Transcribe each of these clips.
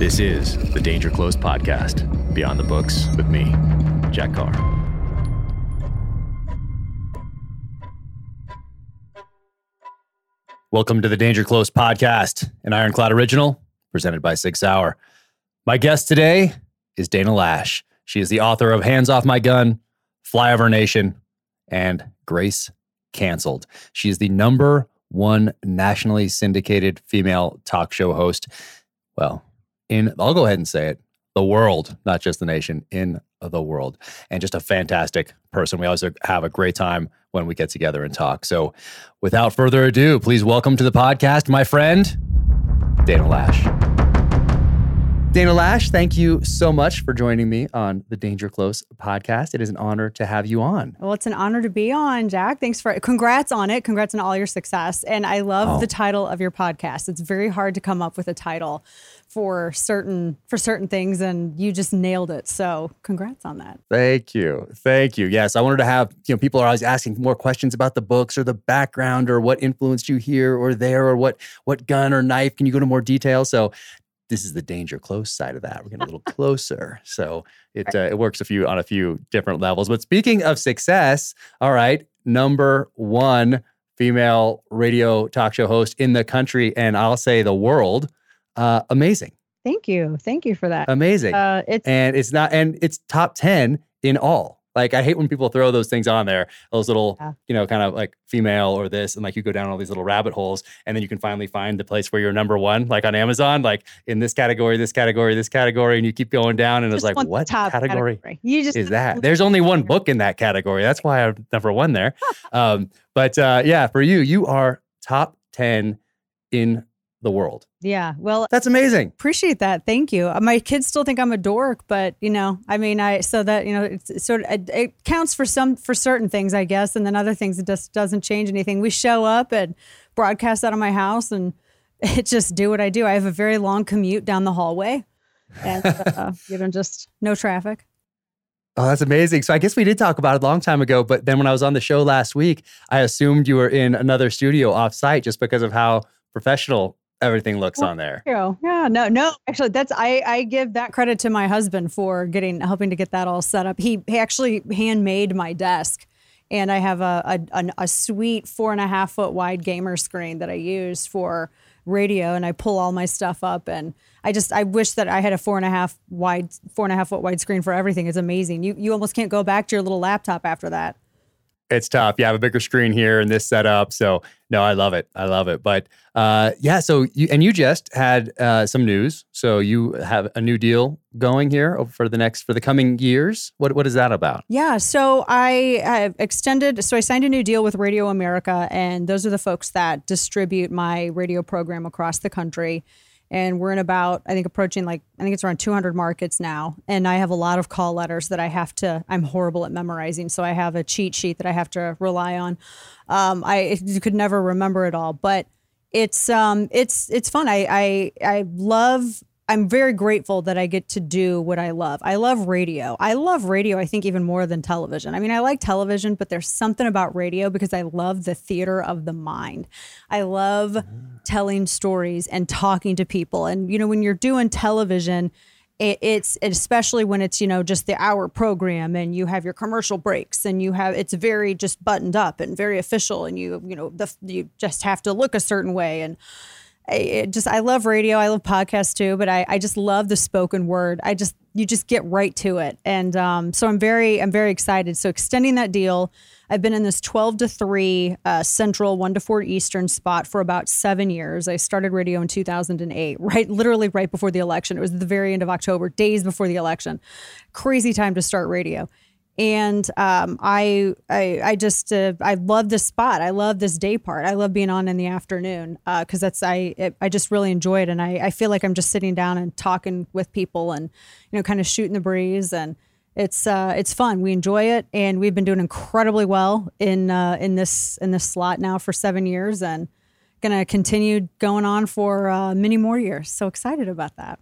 This is the Danger Close podcast, Beyond the Books with me, Jack Carr. Welcome to the Danger Close podcast, an Ironclad original presented by Six Hour. My guest today is Dana Loesch. She is the author of Hands Off My Gun, Flyover Nation, and Grace Canceled. She is the number one nationally syndicated female talk show host. Well, in, I'll go ahead and say it, the world, not just the nation, in the world. And just a fantastic person. We always have a great time when we get together and talk. So without further ado, please welcome to the podcast my friend, Dana Loesch. Dana Loesch, thank you so much for joining me on the Danger Close podcast. It is an honor to have you on. Well, it's an honor to be on, Jack. Thanks for it. congrats on it. Congrats on all your success. And I love oh. the title of your podcast. It's very hard to come up with a title for certain for certain things and you just nailed it. So, congrats on that. Thank you. Thank you. Yes, I wanted to have, you know, people are always asking more questions about the books or the background or what influenced you here or there or what what gun or knife. Can you go to more detail? So, this is the danger close side of that. We're getting a little closer. So it uh, it works a few on a few different levels. But speaking of success, all right, number one female radio talk show host in the country, and I'll say the world. Uh, amazing. Thank you. Thank you for that. Amazing. Uh, it's and it's not and it's top ten in all. Like I hate when people throw those things on there, those little, yeah. you know, kind of like female or this, and like you go down all these little rabbit holes, and then you can finally find the place where you're number one, like on Amazon, like in this category, this category, this category, and you keep going down, and it's like, what category, category, You just is that? There's only one book in that category. That's why I'm number one there. um, but uh, yeah, for you, you are top ten in the world. Yeah. Well, that's amazing. Appreciate that. Thank you. My kids still think I'm a dork, but you know, I mean, I, so that, you know, it's sort of, it, it counts for some, for certain things, I guess. And then other things, it just doesn't change anything. We show up and broadcast out of my house and it just do what I do. I have a very long commute down the hallway and, uh, you know, just no traffic. Oh, that's amazing. So I guess we did talk about it a long time ago, but then when I was on the show last week, I assumed you were in another studio offsite just because of how professional everything looks on there. Yeah, no, no. Actually, that's I I give that credit to my husband for getting helping to get that all set up. He he actually handmade my desk, and I have a a, a sweet four and a half foot wide gamer screen that I use for radio, and I pull all my stuff up and. I just I wish that I had a four and a half wide four and a half foot wide screen for everything. It's amazing. You you almost can't go back to your little laptop after that it's tough. You have a bigger screen here in this setup. So no, I love it. I love it. But uh, yeah, so you and you just had uh, some news. So you have a new deal going here for the next for the coming years. What what is that about? Yeah. So I, I extended. So I signed a new deal with Radio America, and those are the folks that distribute my radio program across the country and we're in about i think approaching like i think it's around 200 markets now. And i have a lot of call letters that i have to i'm horrible at memorizing so i have a cheat sheet that i have to rely on. Um, i could never remember it all but it's um it's it's fun. I i i love I'm very grateful that I get to do what I love. I love radio. I love radio, I think, even more than television. I mean, I like television, but there's something about radio because I love the theater of the mind. I love mm-hmm. telling stories and talking to people. And, you know, when you're doing television, it's especially when it's you know just the hour program and you have your commercial breaks and you have it's very just buttoned up and very official and you you know the you just have to look a certain way and I just I love radio. I love podcasts too, but I, I just love the spoken word. I just you just get right to it, and um, so I'm very I'm very excited. So extending that deal, I've been in this 12 to three uh, Central, one to four Eastern spot for about seven years. I started radio in 2008, right, literally right before the election. It was the very end of October, days before the election. Crazy time to start radio and um, I, I, I just, uh, I love this spot. I love this day part. I love being on in the afternoon because uh, that's I, it, I just really enjoy it, and I, I feel like I'm just sitting down and talking with people, and you know, kind of shooting the breeze, and it's, uh, it's fun. We enjoy it, and we've been doing incredibly well in, uh, in this, in this slot now for seven years, and gonna continue going on for uh, many more years. So excited about that.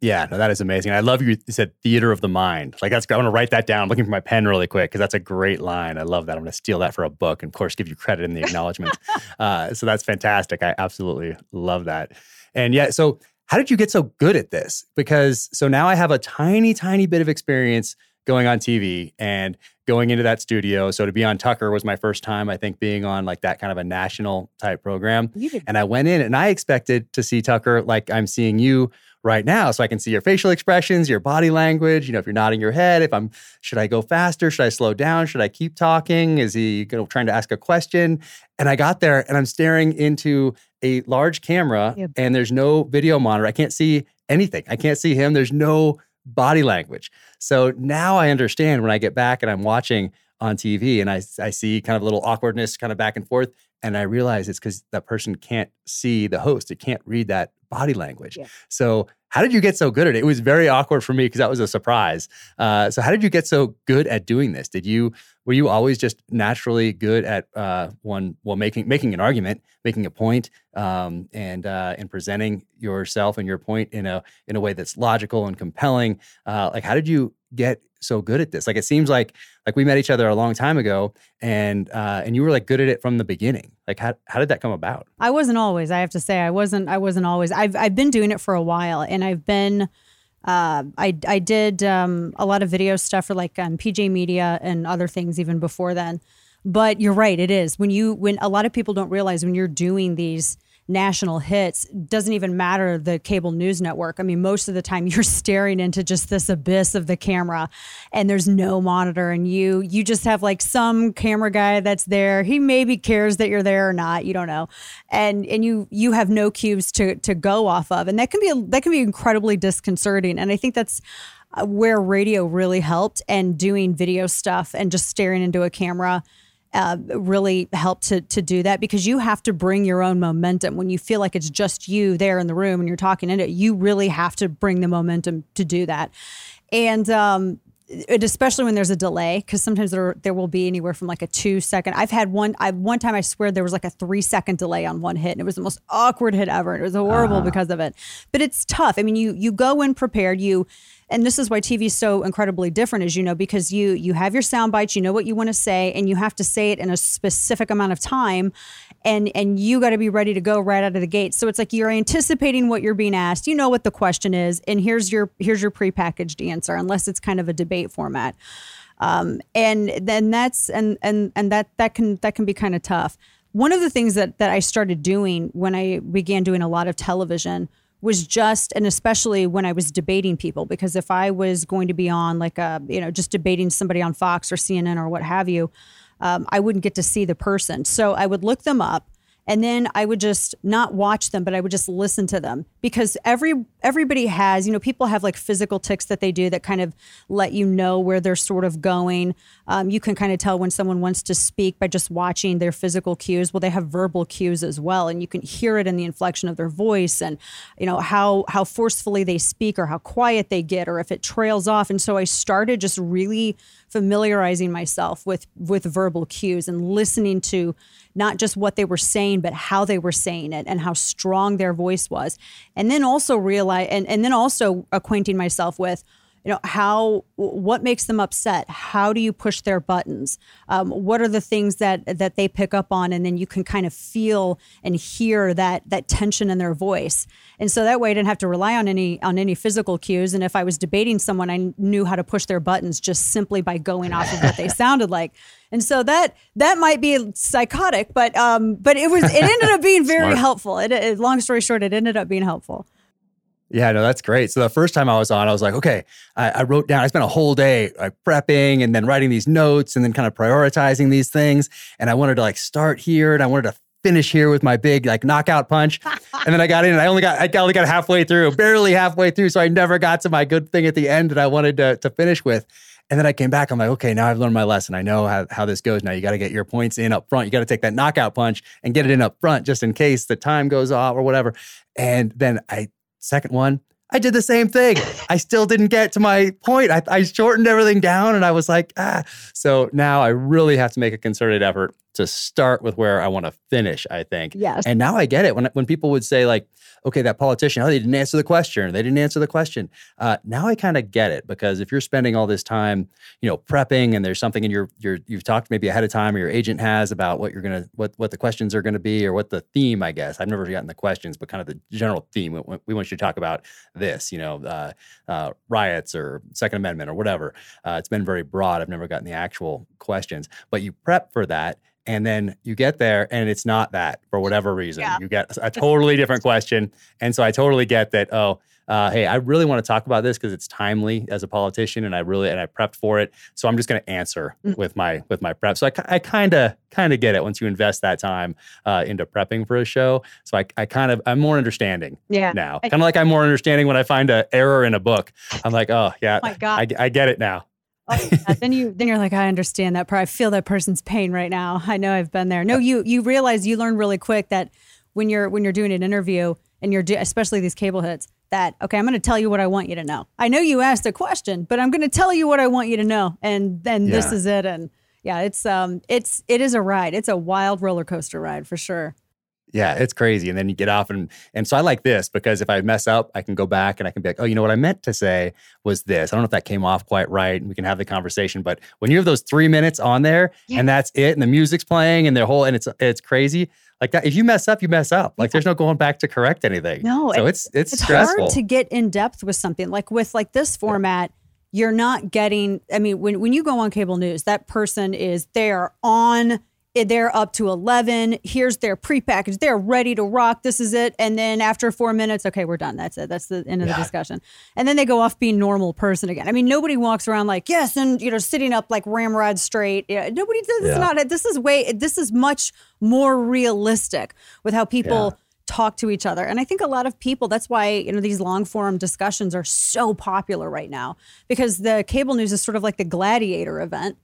Yeah, no, that is amazing. I love you. You said theater of the mind. Like that's. I want to write that down. I'm looking for my pen really quick because that's a great line. I love that. I'm going to steal that for a book, and of course, give you credit in the acknowledgement. uh, so that's fantastic. I absolutely love that. And yeah, so how did you get so good at this? Because so now I have a tiny, tiny bit of experience going on TV and going into that studio. So to be on Tucker was my first time, I think, being on like that kind of a national type program. And I went in and I expected to see Tucker like I'm seeing you right now. So I can see your facial expressions, your body language, you know, if you're nodding your head, if I'm, should I go faster? Should I slow down? Should I keep talking? Is he you know, trying to ask a question? And I got there and I'm staring into a large camera yep. and there's no video monitor. I can't see anything. I can't see him. There's no body language. So now I understand when I get back and I'm watching on TV and I, I see kind of a little awkwardness kind of back and forth. And I realize it's because that person can't see the host. It can't read that body language. Yeah. So how did you get so good at it? It was very awkward for me because that was a surprise. Uh, so how did you get so good at doing this? Did you were you always just naturally good at uh, one well making making an argument, making a point, um, and uh, and presenting yourself and your point in a in a way that's logical and compelling? Uh, like how did you get so good at this? Like it seems like like we met each other a long time ago, and uh, and you were like good at it from the beginning. Like how how did that come about? I wasn't always. I have to say, I wasn't. I wasn't always. I've I've been doing it for a while, and I've been. Uh, I I did um, a lot of video stuff for like um, PJ Media and other things even before then. But you're right. It is when you when a lot of people don't realize when you're doing these national hits doesn't even matter the cable news network. I mean most of the time you're staring into just this abyss of the camera and there's no monitor and you you just have like some camera guy that's there. He maybe cares that you're there or not you don't know. And and you you have no cues to to go off of. And that can be that can be incredibly disconcerting. And i think that's uh, where radio really helped and doing video stuff and just staring into a camera uh, really help to to do that because you have to bring your own momentum when you feel like it's just you there in the room and you're talking in it. You really have to bring the momentum to do that, and um, it, especially when there's a delay because sometimes there there will be anywhere from like a two second. I've had one. I one time I swear there was like a three second delay on one hit, and it was the most awkward hit ever. And it was horrible uh. because of it. But it's tough. I mean, you you go in prepared. You and this is why TV is so incredibly different, as you know, because you you have your sound bites, you know what you want to say, and you have to say it in a specific amount of time, and and you got to be ready to go right out of the gate. So it's like you're anticipating what you're being asked, you know what the question is, and here's your here's your prepackaged answer, unless it's kind of a debate format. Um, and then that's and and and that that can that can be kind of tough. One of the things that that I started doing when I began doing a lot of television was just and especially when I was debating people because if I was going to be on like a you know just debating somebody on Fox or CNN or what have you, um, I wouldn't get to see the person. So I would look them up and then I would just not watch them, but I would just listen to them because every everybody has, you know, people have like physical ticks that they do that kind of let you know where they're sort of going. Um, you can kind of tell when someone wants to speak by just watching their physical cues. Well, they have verbal cues as well, and you can hear it in the inflection of their voice and you know how how forcefully they speak or how quiet they get or if it trails off. And so I started just really familiarizing myself with with verbal cues and listening to not just what they were saying but how they were saying it and how strong their voice was. And then also realize and, and then also acquainting myself with you know how what makes them upset? How do you push their buttons? Um, what are the things that that they pick up on? And then you can kind of feel and hear that that tension in their voice. And so that way i didn't have to rely on any on any physical cues. And if i was debating someone i knew how to push their buttons just simply by going off of what they sounded like. And so that that might be psychotic but um but it was it ended up being very helpful. It, it, long story short it ended up being helpful yeah, no, that's great. So the first time I was on, I was like, okay, I, I, wrote down, I spent a whole day like prepping and then writing these notes and then kind of prioritizing these things. And I wanted to like start here and I wanted to finish here with my big like knockout punch. and then I got in and I only got, I only got halfway through, barely halfway through. So I never got to my good thing at the end that I wanted to, to finish with. And then I came back. I'm like, okay, now I've learned my lesson. I know how, how this goes. Now you got to get your points in up front. You got to take that knockout punch and get it in up front just in case the time goes off or whatever. And then I second one, I did the same thing. I still didn't get to my point. I, I, shortened everything down and I was like, ah. So now I really have to make a concerted effort to start with where I want to finish, I think. Yes. And now I get it. When when people would say like, okay, that politician, oh, they didn't answer the question, they didn't answer the question. Uh, now I kind of get it because if you're spending all this time, you know, prepping and there's something in your your you've talked maybe ahead of time or your agent has about what you're gonna what what the questions are gonna be or what the theme, I guess. I've never gotten the questions, but kind of the general theme. We, we want you to talk about this, you know, uh, uh, riots or Second Amendment or whatever. Uh, it's been very broad. I've never gotten the actual questions, but you prep for that and then you get there and it's not that for whatever reason Yeah. you get a totally different question and so i totally get that oh uh, hey i really want to talk about this because it's timely as a politician and i really and i prepped for it so i'm just going to answer Mm. with my with my prep so i, I kind of kind of get it once you invest that time uh, into prepping for a show so i, I kind of i'm more understanding Yeah. now kind of like i'm more understanding when i find an error in a book i'm like oh yeah Oh my God. I, I get it now Oh, yeah. then you then you're like, I understand that. part. I feel that person's pain right now. I know I've been there. No, you you realize you learn really quick that when you're when you're doing an interview and you're do, especially these cable hits that okay, I'm going to tell you what I want you to know. I know you asked a question, but I'm going to tell you what I want you to know, and then this is it. And yeah, it's um it's it is a ride. It's a wild roller coaster ride for sure. Yeah, it's crazy. And then you get off and and so I like this because if I mess up, I can go back and I can be like, oh, you know what I meant to say was this. I don't know if that came off quite right. And we can have the conversation. But when you have those three minutes on there Yeah. and that's it, and the music's playing and their whole and it's it's crazy. Like that, if you mess up, you mess up. Like there's no going back to correct anything. No, So it's it's, it's stressful. hard to get in depth with something like with like this format you're not getting i mean when, when you go on cable news that person is they're on Eh, they're up to 11 here's their prepackaged. They're ready to rock. This is it. And then after four minutes okay we're done. That's it. That's the end of Yeah. the discussion. And then they go off being normal person again. I mean nobody walks around like yes and you know sitting up like ramrod straight. Yeah, nobody does Yeah. it's not this is way this is much more realistic with how people talk to each other. And I think a lot of people, that's why, you know, these long form discussions are so popular right now because the cable news is sort of like the gladiator event.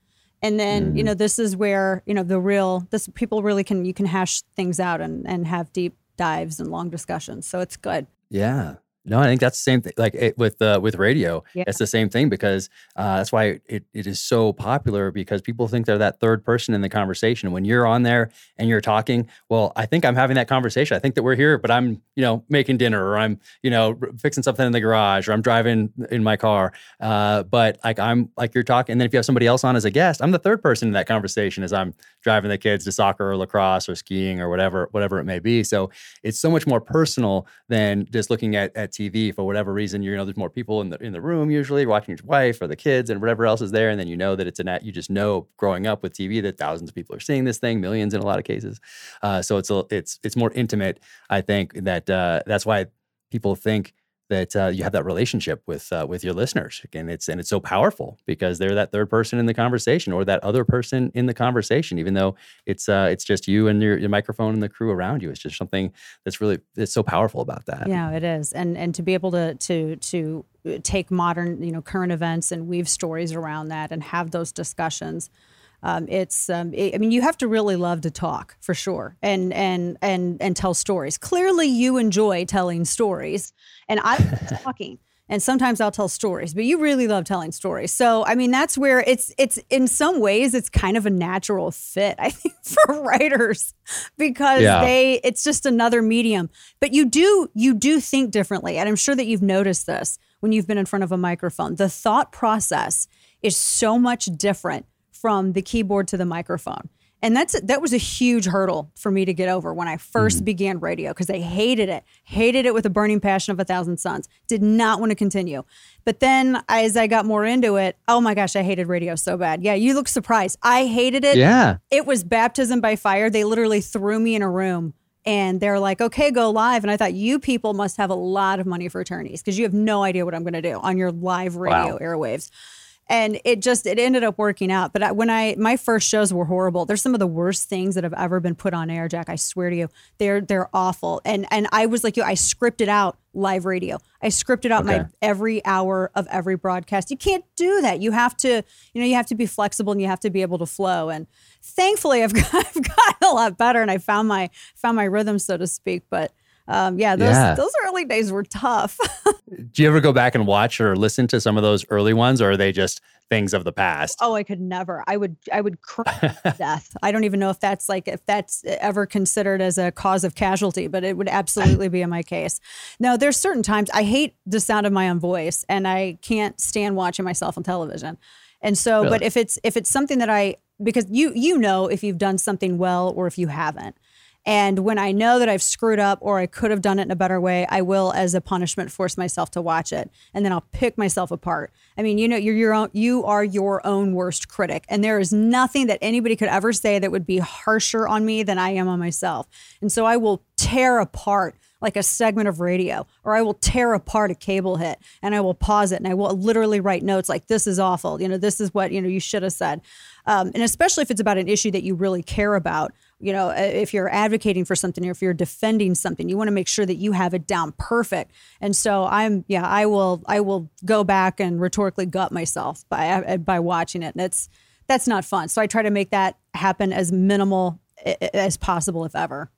And then, you mm-hmm. know, this is where, you know, the real, this people really can, you can hash things out and, and have deep dives and long discussions. So it's good. Yeah. No, I think that's the same thing. Like it, with uh, with radio, Yeah. it's the same thing because uh, that's why it, it is so popular because people think they're that third person in the conversation. When you're on there and you're talking, well, I think I'm having that conversation. I think that we're here, but I'm you know making dinner or I'm you know fixing something in the garage or I'm driving in my car. Uh, but like I'm like you're talking, and then if you have somebody else on as a guest, I'm the third person in that conversation as I'm driving the kids to soccer or lacrosse or skiing or whatever whatever it may be. So it's so much more personal than just looking at, at TV for whatever reason. You know, there's more people in the in the room usually watching your wife or the kids and whatever else is there, and then you know that it's an act. You just know growing up with TV that thousands of people are seeing this thing, millions in a lot of cases. Uh, so it's a, it's it's more intimate. I think that uh, that's why people think that uh, you have that relationship with uh, with your listeners, and it's and it's so powerful because they're that third person in the conversation or that other person in the conversation, even though it's uh, it's just you and your, your microphone and the crew around you. It's just something that's really it's so powerful about that. Yeah, it is, and and to be able to to to take modern, you know, current events and weave stories around that and have those discussions. Um, it's, um, i I mean, you have to really love to talk for sure, and and and and tell stories. Clearly, you enjoy telling stories, and I love talking. And sometimes I'll tell stories, but you really love telling stories. So, I mean, that's where it's it's in some ways it's kind of a natural fit, I think, for writers because Yeah. they it's just another medium. But you do you do think differently, and I'm sure that you've noticed this when you've been in front of a microphone. The thought process is so much different from the keyboard to the microphone. And that's that was a huge hurdle for me to get over when I 1st mm-hmm. began radio because I hated it, hated it with a burning passion of a thousand suns. Did not want to continue. But then as I got more into it, oh my gosh, I hated radio so bad. Yeah, you look surprised. I hated it Yeah. it was baptism by fire. They literally threw me in a room and they're like, okay, go live. And I thought, you people must have a lot of money for attorneys because you have no idea what I'm going to do on your live radio Wow. airwaves. And it just, it ended up working out. But when I, my first shows were horrible. They're some of the worst things that have ever been put on air, Jack. I swear to you, they're, they're awful. And, and I was like you, I scripted out live radio. I scripted out my every hour of every broadcast. You can't do that. You have to, you know, you have to be flexible and you have to be able to flow. And thankfully, I've got, I've gotten a lot better and I found my found my rhythm, so to speak. But Um, yeah, those Yeah. those early days were tough. Do you ever go back and watch or listen to some of those early ones, or are they just things of the past? oh, I could never. I would I would cry to death. I don't even know if that's like if that's ever considered as a cause of casualty, but it would absolutely be in my case. No, there's certain times I hate the sound of my own voice, and I can't stand watching myself on television. And so, but if it's if it's something that I because you you know if you've done something well or if you haven't. And when I know that I've screwed up or I could have done it in a better way, I will, as a punishment, force myself to watch it, and then I'll pick myself apart. I mean, you know, you're your own, you are your own worst critic, and there is nothing that anybody could ever say that would be harsher on me than I am on myself. And so I will tear apart like a segment of radio, or I will tear apart a cable hit, and I will pause it, and I will literally write notes like, "This is awful," you know, "This is what you know you should have said," um, and especially if it's about an issue that you really care about you know, uh, if you're advocating for something or if you're defending something, you want to make sure that you have it down perfect. And so I'm, yeah, I will, I will go back and rhetorically gut myself by uh, by watching it, and it's that's not fun. So I try to make that happen as minimal as possible, if ever.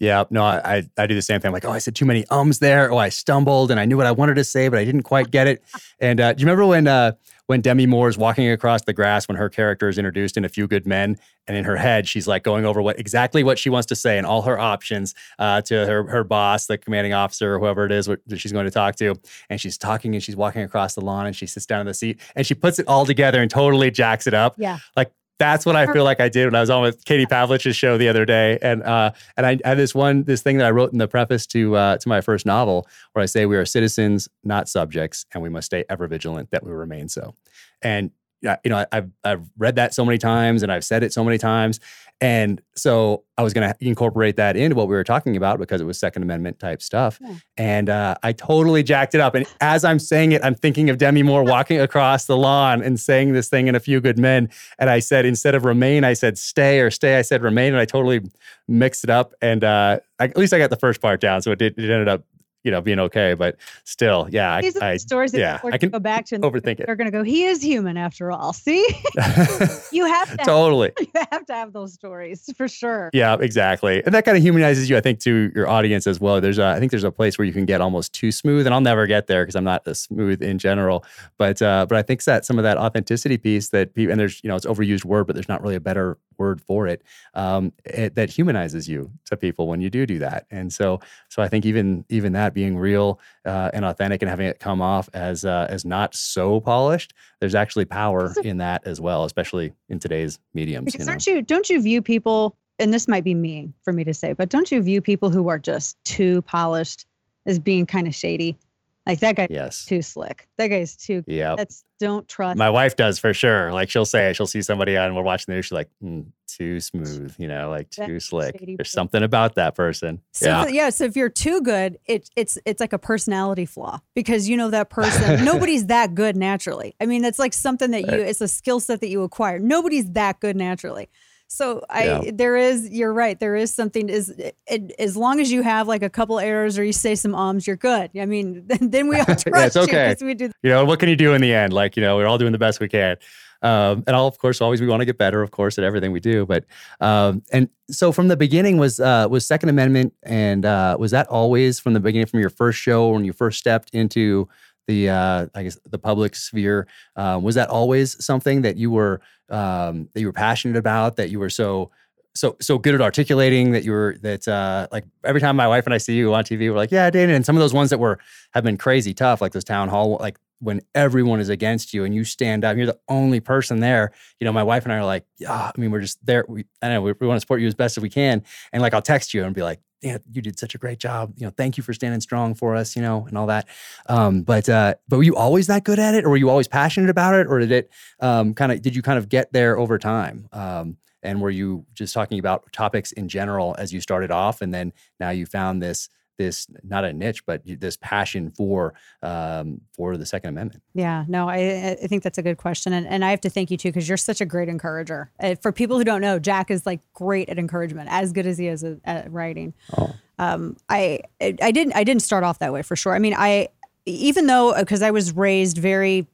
Yeah, no, I, I do the same thing. I'm like, oh, I said too many ums there. Oh, I stumbled, and I knew what I wanted to say, but I didn't quite get it. And uh, do you remember when uh, when Demi Moore is walking across the grass when her character is introduced in A Few Good Men, and in her head she's like going over what exactly what she wants to say and all her options uh, to her her boss, the commanding officer, or whoever it is what, that she's going to talk to, and she's talking and she's walking across the lawn and she sits down in the seat and she puts it all together and totally jacks it up. Yeah. Like that's what I feel like I did when I was on with Katie Pavlich's show the other day, and uh, and I had this one this thing that I wrote in the preface to uh, to my first novel where I say we are citizens, not subjects, and we must stay ever vigilant that we remain so. And you know, I've I've read that so many times, and I've said it so many times, and so I was going to incorporate that into what we were talking about because it was Second Amendment type stuff, Yeah. and uh, I totally jacked it up. And as I'm saying it, I'm thinking of Demi Moore walking across the lawn and saying this thing in A Few Good Men, and I said instead of remain, I said stay or stay. I said remain, and I totally mixed it up. And uh, I, at least I got the first part down, so it did, it ended up you know being okay. But still, yeah, I, These are I stories that yeah, I can gonna go back to. And overthink it. they're going to go. He is human after all. See, you have to. totally. You have to have those stories for sure. Yeah, exactly. And that kind of humanizes you, I think, to your audience as well. There's a, I think there's a place where you can get almost too smooth, and I'll never get there because I'm not smooth in general. But uh, but I think that some of that authenticity piece that people and there's you know it's overused word, but there's not really a better word for it, um, it that humanizes you to people when you do do that. And so so I think even even that being real uh, and authentic and having it come off as uh, as not so polished, there's actually power in that as well, especially in today's mediums. Because You know? aren't you don't you view people and this might be mean for me to say, but don't you view people who are just too polished as being kind of shady? Like that guy Yes. too slick. That guy's too Yeah. that's don't trust. My wife does for sure. Like she'll say, she'll see somebody on, we're watching the news. She's like, "Mm, too smooth, you know, like That too slick. There's person. something about that person. so yeah. yeah. so if you're too good, it, it's it's like a personality flaw because you know that person. nobody's that good naturally. I mean, that's like something that you. Right. It's a skill set that you acquire. Nobody's that good naturally. So I Yeah. there is you're right there is something is it, as long as you have like a couple errors or you say some ums you're good. I mean then, then we all trust Yeah, it's you we do You know, what can you do in the end? Like, you know, we're all doing the best we can. Um, and all, of course, always we want to get better, of course, at everything we do. But um, and so from the beginning was uh, was Second Amendment, and uh, was that always from the beginning, from your first show when you first stepped into the uh, I guess the public sphere? Uh, was that always something that you were um, that you were passionate about? That you were so so so good at articulating that you were that uh, like every time my wife and I see you on TV, we're like, yeah, Dana. And some of those ones that were have been crazy tough, like those town hall, like when everyone is against you and you stand up, you're the only person there. You know, my wife and I are like, yeah, I mean, we're just there. We, I know, we, we want to support you as best as we can. And like, I'll text you and be like, yeah, you did such a great job. You know, thank you for standing strong for us, you know, and all that. Um, but, uh, but were you always that good at it or were you always passionate about it? Or did it, um, kind of, did you kind of get there over time? Um, and were you just talking about topics in general as you started off and then now you found this, this not a niche, but this passion for um, for the Second Amendment. Yeah, no, I I think that's a good question, and and I have to thank you too because you're such a great encourager. Uh, for people who don't know, Jack is like great at encouragement, as good as he is at, at writing. Oh. Um, I I didn't I didn't start off that way for sure. I mean, I even though because I was raised very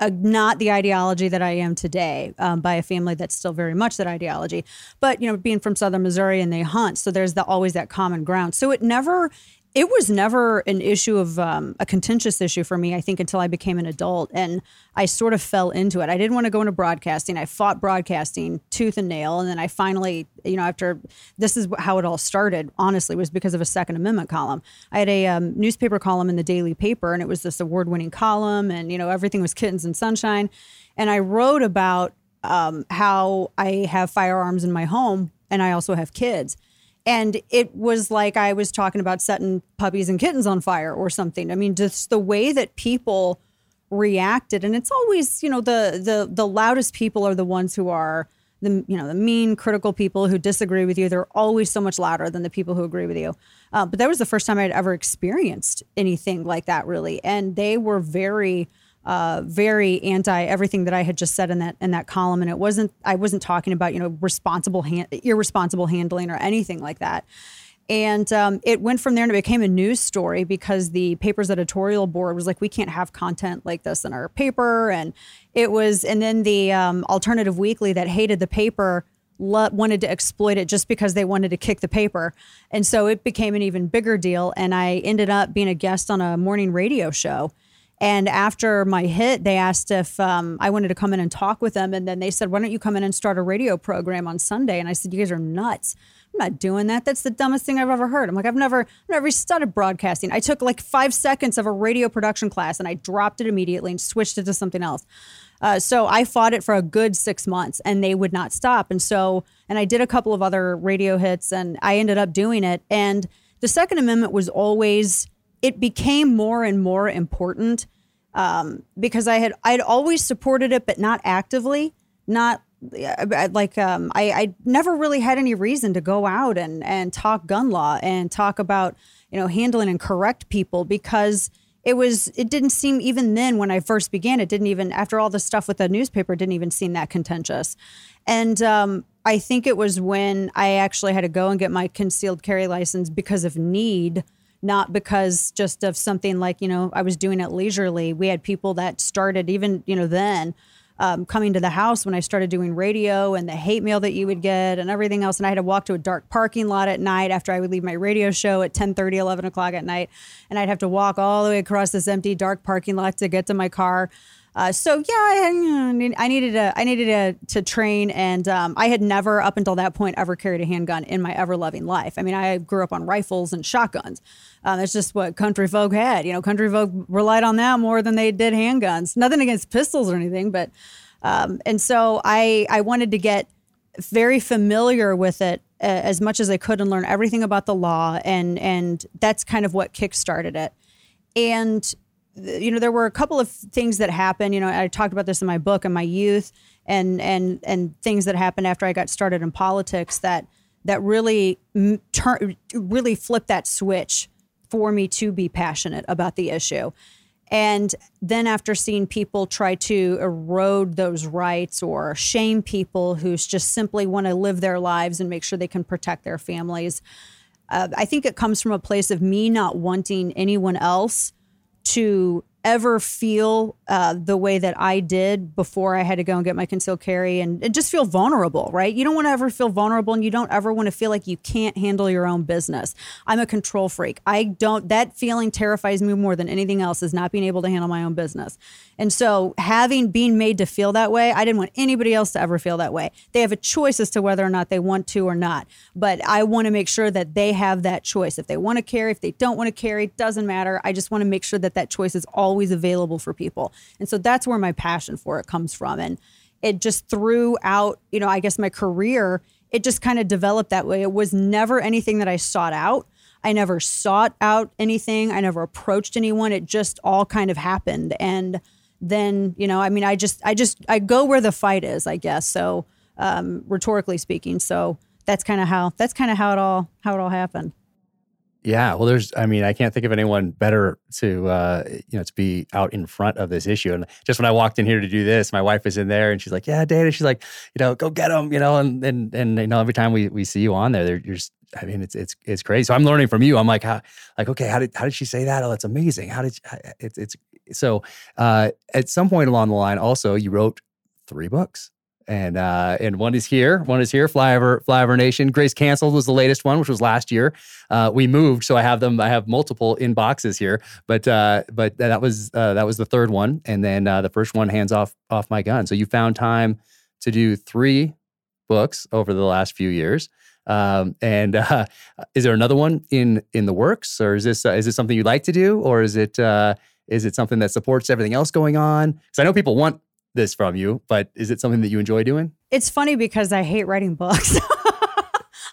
uh, not the ideology that I am today um, by a family that's still very much that ideology. But you know, being from Southern Missouri and they hunt, so there's the, always that common ground. So it never it was never an issue of um, a contentious issue for me, I think, until I became an adult. And I sort of fell into it. I didn't want to go into broadcasting. I fought broadcasting tooth and nail. And then I finally, you know, after this is how it all started, honestly, was because of a Second Amendment column. I had a um, newspaper column in the daily paper, and it was this award winning column, and, you know, everything was kittens and sunshine. And I wrote about um, how I have firearms in my home and I also have kids and it was like I was talking about setting puppies and kittens on fire or something. I mean, just the way that people reacted, and it's always you know the the the loudest people are the ones who are the you know the mean critical people who disagree with you. They're always so much louder than the people who agree with you. Uh, but that was the first time I'd ever experienced anything like that, really, and they were very uh, very anti everything that I had just said in that in that column, and it wasn't I wasn't talking about you know responsible hand, irresponsible handling or anything like that. And um, it went from there and it became a news story because the paper's editorial board was like, we can't have content like this in our paper. And it was, and then the um, alternative weekly that hated the paper wanted to exploit it just because they wanted to kick the paper. And so it became an even bigger deal. And I ended up being a guest on a morning radio show and after my hit, they asked if um, I wanted to come in and talk with them. And then they said, Why don't you come in and start a radio program on Sunday? And I said, You guys are nuts. I'm not doing that. That's the dumbest thing I've ever heard. I'm like, I've never, never studied broadcasting. I took like five seconds of a radio production class and I dropped it immediately and switched it to something else. Uh, so I fought it for a good six months and they would not stop. And so, and I did a couple of other radio hits and I ended up doing it. And the Second Amendment was always it became more and more important um, because I had I'd always supported it, but not actively, not like um, I, I never really had any reason to go out and and talk gun law and talk about you know handling and correct people because it was it didn't seem even then when I first began it didn't even after all the stuff with the newspaper didn't even seem that contentious, and um, I think it was when I actually had to go and get my concealed carry license because of need not because just of something like, you know, I was doing it leisurely. We had people that started even, you know, then um, coming to the house when I started doing radio and the hate mail that you would get and everything else. And I had to walk to a dark parking lot at night after I would leave my radio show at 10 30, 11 o'clock at night. And I'd have to walk all the way across this empty, dark parking lot to get to my car. Uh, so yeah, I, I needed to I needed to, to train, and um, I had never up until that point ever carried a handgun in my ever loving life. I mean, I grew up on rifles and shotguns. Um, that's just what country folk had. You know, country folk relied on that more than they did handguns. Nothing against pistols or anything, but um, and so I I wanted to get very familiar with it uh, as much as I could and learn everything about the law, and and that's kind of what kickstarted it. And you know, there were a couple of things that happened. You know, I talked about this in my book in my youth, and and and things that happened after I got started in politics that that really turn really flipped that switch for me to be passionate about the issue. And then after seeing people try to erode those rights or shame people who just simply want to live their lives and make sure they can protect their families, uh, I think it comes from a place of me not wanting anyone else to ever feel uh, the way that I did before I had to go and get my concealed carry and, and just feel vulnerable, right? You don't want to ever feel vulnerable and you don't ever want to feel like you can't handle your own business. I'm a control freak. I don't, that feeling terrifies me more than anything else is not being able to handle my own business. And so having been made to feel that way, I didn't want anybody else to ever feel that way. They have a choice as to whether or not they want to or not. But I want to make sure that they have that choice. If they want to carry, if they don't want to carry, doesn't matter. I just want to make sure that that choice is always available for people. And so that's where my passion for it comes from. And it just throughout, you know, I guess my career, it just kind of developed that way. It was never anything that I sought out. I never sought out anything. I never approached anyone. It just all kind of happened. And then, you know, I mean, I just, I just, I go where the fight is, I guess. So, um, rhetorically speaking. So that's kind of how, that's kind of how it all, how it all happened. Yeah, well, there's. I mean, I can't think of anyone better to uh, you know to be out in front of this issue. And just when I walked in here to do this, my wife was in there, and she's like, "Yeah, Dana." She's like, "You know, go get them." You know, and and and you know, every time we we see you on there, you're just. I mean, it's it's it's crazy. So I'm learning from you. I'm like, how, like, okay, how did how did she say that? Oh, that's amazing. How did it's it's so uh, at some point along the line, also you wrote three books. And uh, and one is here, one is here. Flyover Flyover Nation. Grace canceled was the latest one, which was last year. Uh, we moved, so I have them. I have multiple in boxes here, but uh, but that was uh, that was the third one, and then uh, the first one, hands off off my gun. So you found time to do three books over the last few years. Um, and uh, is there another one in in the works, or is this uh, is this something you'd like to do, or is it uh, is it something that supports everything else going on? Because I know people want this from you, but is it something that you enjoy doing? It's funny because I hate writing books.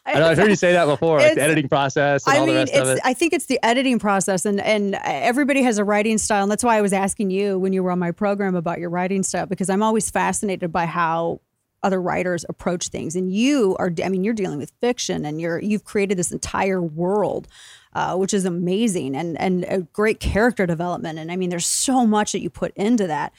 I know I've heard you say that before, like the editing process and I all mean, the rest it's, of it. I think it's the editing process, and and everybody has a writing style, and that's why I was asking you when you were on my program about your writing style because I'm always fascinated by how other writers approach things, and you are. I mean, you're dealing with fiction, and you're you've created this entire world. Uh, which is amazing and and a great character development and I mean there's so much that you put into that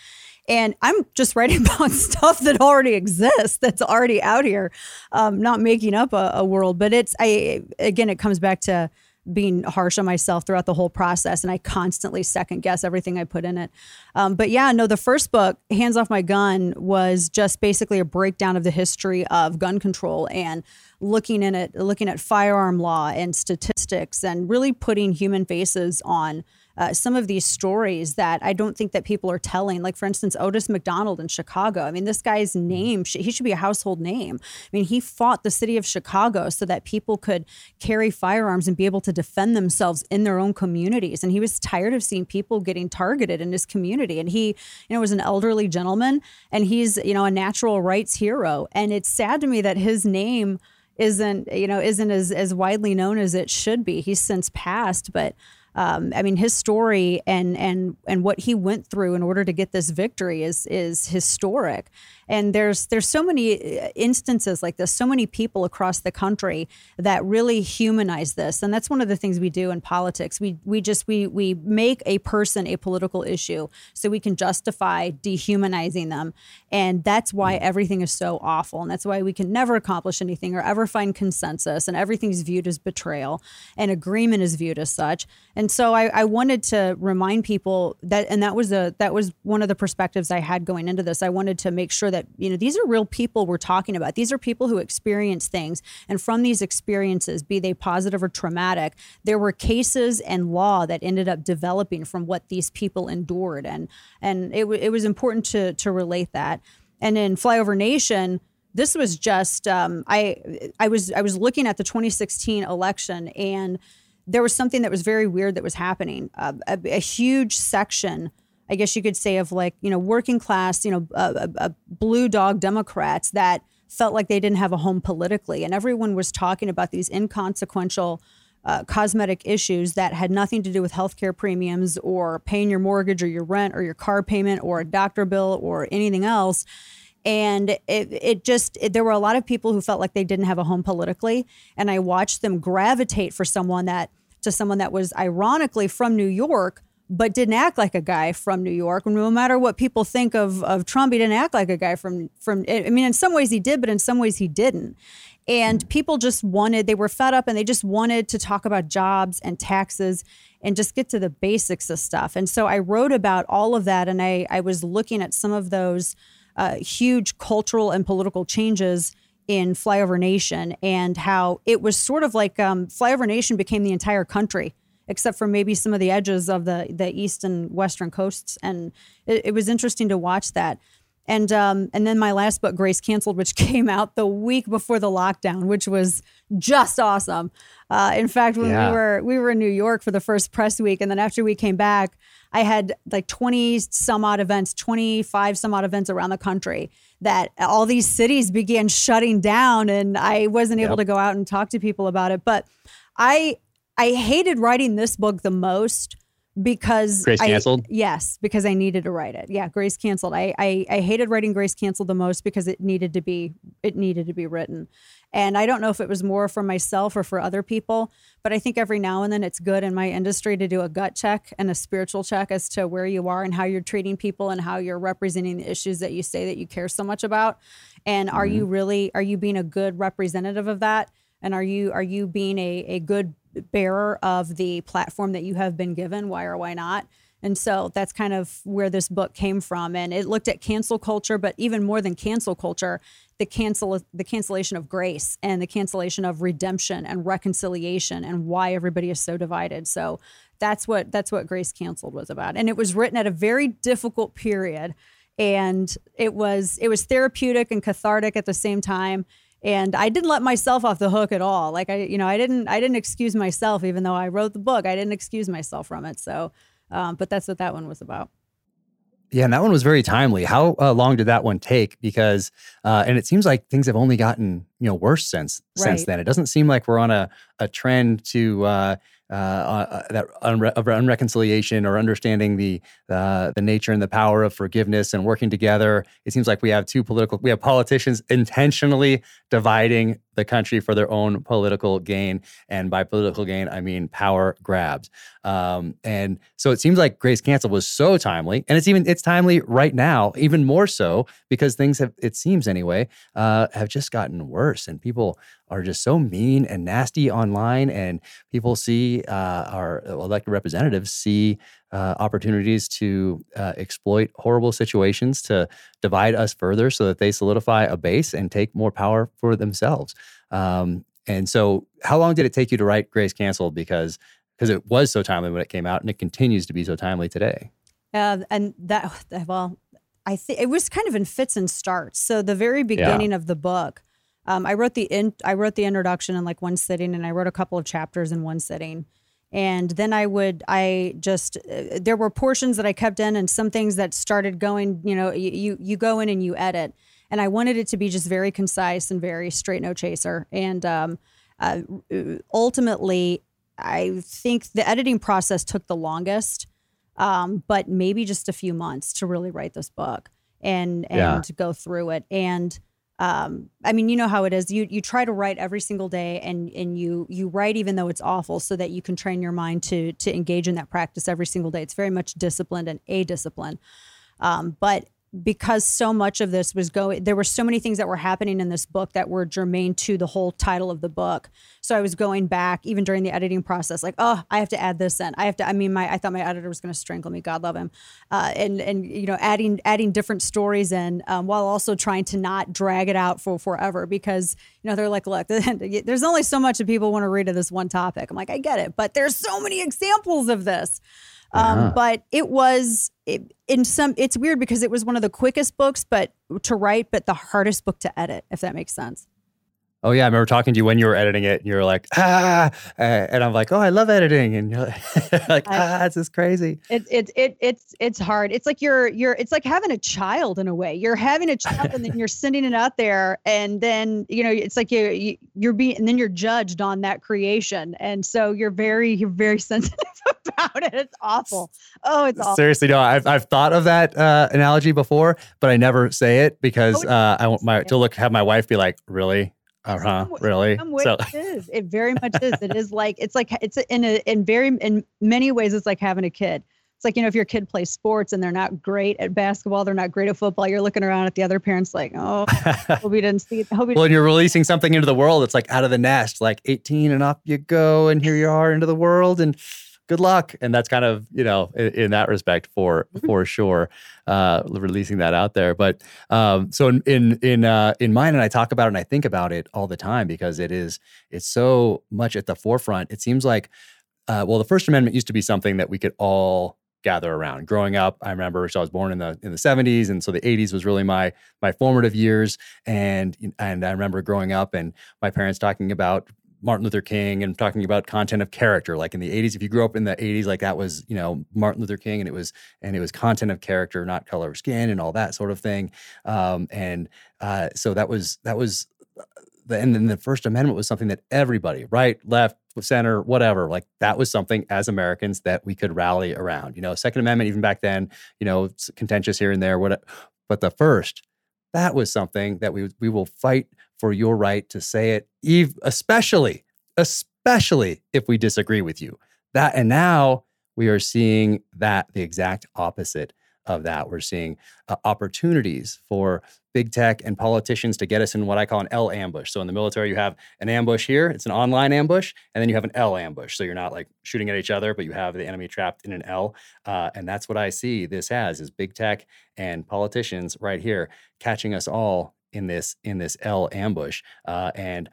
and I'm just writing about stuff that already exists, that's already out here, um, not making up a, a world. But it's I again, it comes back to being harsh on myself throughout the whole process, and I constantly second guess everything I put in it. Um, but yeah, no, the first book, Hands Off My Gun, was just basically a breakdown of the history of gun control and looking in it, looking at firearm law and statistics, and really putting human faces on uh, some of these stories that I don't think that people are telling. Like, for instance, Otis McDonald in Chicago. I mean, this guy's name, he should be a household name. I mean, he fought the city of Chicago so that people could carry firearms and be able to defend themselves in their own communities. And he was tired of seeing people getting targeted in his community. And he, you know, was an elderly gentleman and he's, you know, a natural rights hero. And it's sad to me that his name isn't you know isn't as, as widely known as it should be he's since passed but um, I mean, his story and and and what he went through in order to get this victory is is historic. And there's there's so many uh, instances like this, so many people across the country that really humanize this. And that's one of the things we do in politics. We we just we we make a person a political issue so we can justify dehumanizing them. And that's why everything is so awful. And that's why we can never accomplish anything or ever find consensus. And everything's viewed as betrayal and agreement is viewed as such. And so I, I wanted to remind people that and that was a that was one of the perspectives I had going into this. I wanted to make sure that that you know these are real people we're talking about these are people who experience things and from these experiences be they positive or traumatic there were cases and law that ended up developing from what these people endured and and it, it was important to to relate that and in flyover nation this was just um, I I was I was looking at the 2016 election and there was something that was very weird that was happening. Uh, a, a, huge section I guess you could say, of like, you know, working class, you know, uh, blue dog Democrats that felt like they didn't have a home politically. And everyone was talking about these inconsequential uh, cosmetic issues that had nothing to do with healthcare premiums or paying your mortgage or your rent or your car payment or a doctor bill or anything else. And it, it just, it, there were a lot of people who felt like they didn't have a home politically. And I watched them gravitate for someone that, to someone that was ironically from New York, but didn't act like a guy from New York. No matter what people think of of Trump, he didn't act like a guy from from. I mean, in some ways he did, but in some ways he didn't. And people just wanted, they were fed up and they just wanted to talk about jobs and taxes and just get to the basics of stuff. And so I wrote about all of that and I, I was looking at some of those uh, huge cultural and political changes in Flyover Nation and how it was sort of like um, Flyover Nation became the entire country except for maybe some of the edges of the the east and western coasts. And it, it was interesting to watch that. And um, and then my last book, Grace Canceled, which came out the week before the lockdown, which was just awesome. Uh, in fact, when yeah. we were we were in New York for the first press week, and then after we came back, I had like twenty some odd events, twenty five some odd events around the country. That all these cities began shutting down, and I wasn't able yep. to go out and talk to people about it. But I I hated writing this book the most because Grace I, canceled. Yes, because I needed to write it. Yeah, Grace canceled. I, I I hated writing Grace canceled the most because it needed to be it needed to be written, and I don't know if it was more for myself or for other people, but I think every now and then it's good in my industry to do a gut check and a spiritual check as to where you are and how you're treating people and how you're representing the issues that you say that you care so much about, and are mm-hmm. you really are you being a good representative of that? And are you are you being a, a good bearer of the platform that you have been given, why or why not. And so that's kind of where this book came from. And it looked at cancel culture, but even more than cancel culture, the cancel the cancellation of grace and the cancellation of redemption and reconciliation and why everybody is so divided. So that's what that's what Grace Canceled was about. And it was written at a very difficult period. And it was it was therapeutic and cathartic at the same time and I didn't let myself off the hook at all. Like I, you know, I didn't, I didn't excuse myself, even though I wrote the book. I didn't excuse myself from it. So, um, but that's what that one was about. Yeah, and that one was very timely. How uh, long did that one take? Because, uh, and it seems like things have only gotten you know worse since right. since then. It doesn't seem like we're on a a trend to uh, uh, uh, that unre- of unreconciliation or understanding the uh, the nature and the power of forgiveness and working together. It seems like we have two political we have politicians intentionally dividing the country for their own political gain, and by political gain I mean power grabs. Um, and so it seems like Grace Cancel was so timely, and it's even it's timely right now, even more so because things have it seems anyway uh, have just gotten worse, and people are just so mean and nasty online, and people see uh, our elected representatives see uh, opportunities to uh, exploit horrible situations to divide us further, so that they solidify a base and take more power for themselves. Um, and so, how long did it take you to write Grace Canceled? Because because it was so timely when it came out, and it continues to be so timely today. Uh, and that well, I think it was kind of in fits and starts. So the very beginning yeah. of the book, um, I wrote the in, I wrote the introduction in like one sitting, and I wrote a couple of chapters in one sitting. And then I would, I just, uh, there were portions that I kept in, and some things that started going. You know, you you go in and you edit, and I wanted it to be just very concise and very straight, no chaser. And um, uh, ultimately, I think the editing process took the longest, um, but maybe just a few months to really write this book and and yeah. go through it. And um, I mean, you know how it is. You you try to write every single day, and and you you write even though it's awful, so that you can train your mind to to engage in that practice every single day. It's very much disciplined and a discipline. Um, but because so much of this was going there were so many things that were happening in this book that were germane to the whole title of the book. So i was going back even during the editing process like oh i have to add this in. I have to i mean my i thought my editor was going to strangle me god love him. Uh, and and you know adding adding different stories in um, while also trying to not drag it out for forever because you know they're like look there's only so much that people want to read of this one topic. I'm like i get it but there's so many examples of this um, uh-huh. But it was it, in some. It's weird because it was one of the quickest books, but to write, but the hardest book to edit. If that makes sense. Oh yeah, I remember talking to you when you were editing it, and you were like, ah, and I'm like, oh, I love editing, and you're like, ah, it's just crazy. It, it, it, it's, it's hard. It's like you're, you're, it's like having a child in a way. You're having a child, and then you're sending it out there, and then you know, it's like you, you you're being, and then you're judged on that creation, and so you're very, you're very sensitive about it. It's awful. Oh, it's awful. Seriously, no, I've, I've thought of that uh, analogy before, but I never say it because oh, uh, I want my to look have my wife be like, really uh huh. Really? so it is. It very much is. It is like it's like it's in a in very in many ways it's like having a kid. It's like you know if your kid plays sports and they're not great at basketball, they're not great at football. You're looking around at the other parents like, oh, hope we didn't see. Hope we well, you're releasing something into the world. It's like out of the nest, like 18 and up you go, and here you are into the world and good luck. And that's kind of, you know, in, in that respect for mm-hmm. for sure, uh, releasing that out there. But um, so in in in, uh, in mine, and I talk about it and I think about it all the time because it is it's so much at the forefront. It seems like, uh, well, the First Amendment used to be something that we could all gather around. Growing up, I remember so I was born in the in the 70s and so the 80s was really my my formative years and and I remember growing up and my parents talking about Martin Luther King and talking about content of character. Like in the 80s, if you grew up in the 80s, like that was, you know, Martin Luther King and it was, and it was content of character, not color of skin and all that sort of thing. Um, and uh, so that was, that was, the, and then the First Amendment was something that everybody, right, left, center, whatever, like that was something as Americans that we could rally around. You know, Second Amendment, even back then, you know, contentious here and there, what, but the first, that was something that we we will fight for your right to say it, especially, especially if we disagree with you. That and now we are seeing that the exact opposite of that. We're seeing uh, opportunities for big tech and politicians to get us in what I call an L ambush. So in the military, you have an ambush here, it's an online ambush, and then you have an L ambush. So you're not like shooting at each other, but you have the enemy trapped in an L. Uh, and that's what I see this as is big tech and politicians right here catching us all in this in this L ambush uh, and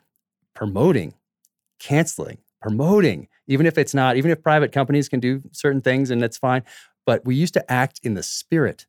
promoting, canceling, promoting, even if it's not, even if private companies can do certain things and that's fine. But we used to act in the spirit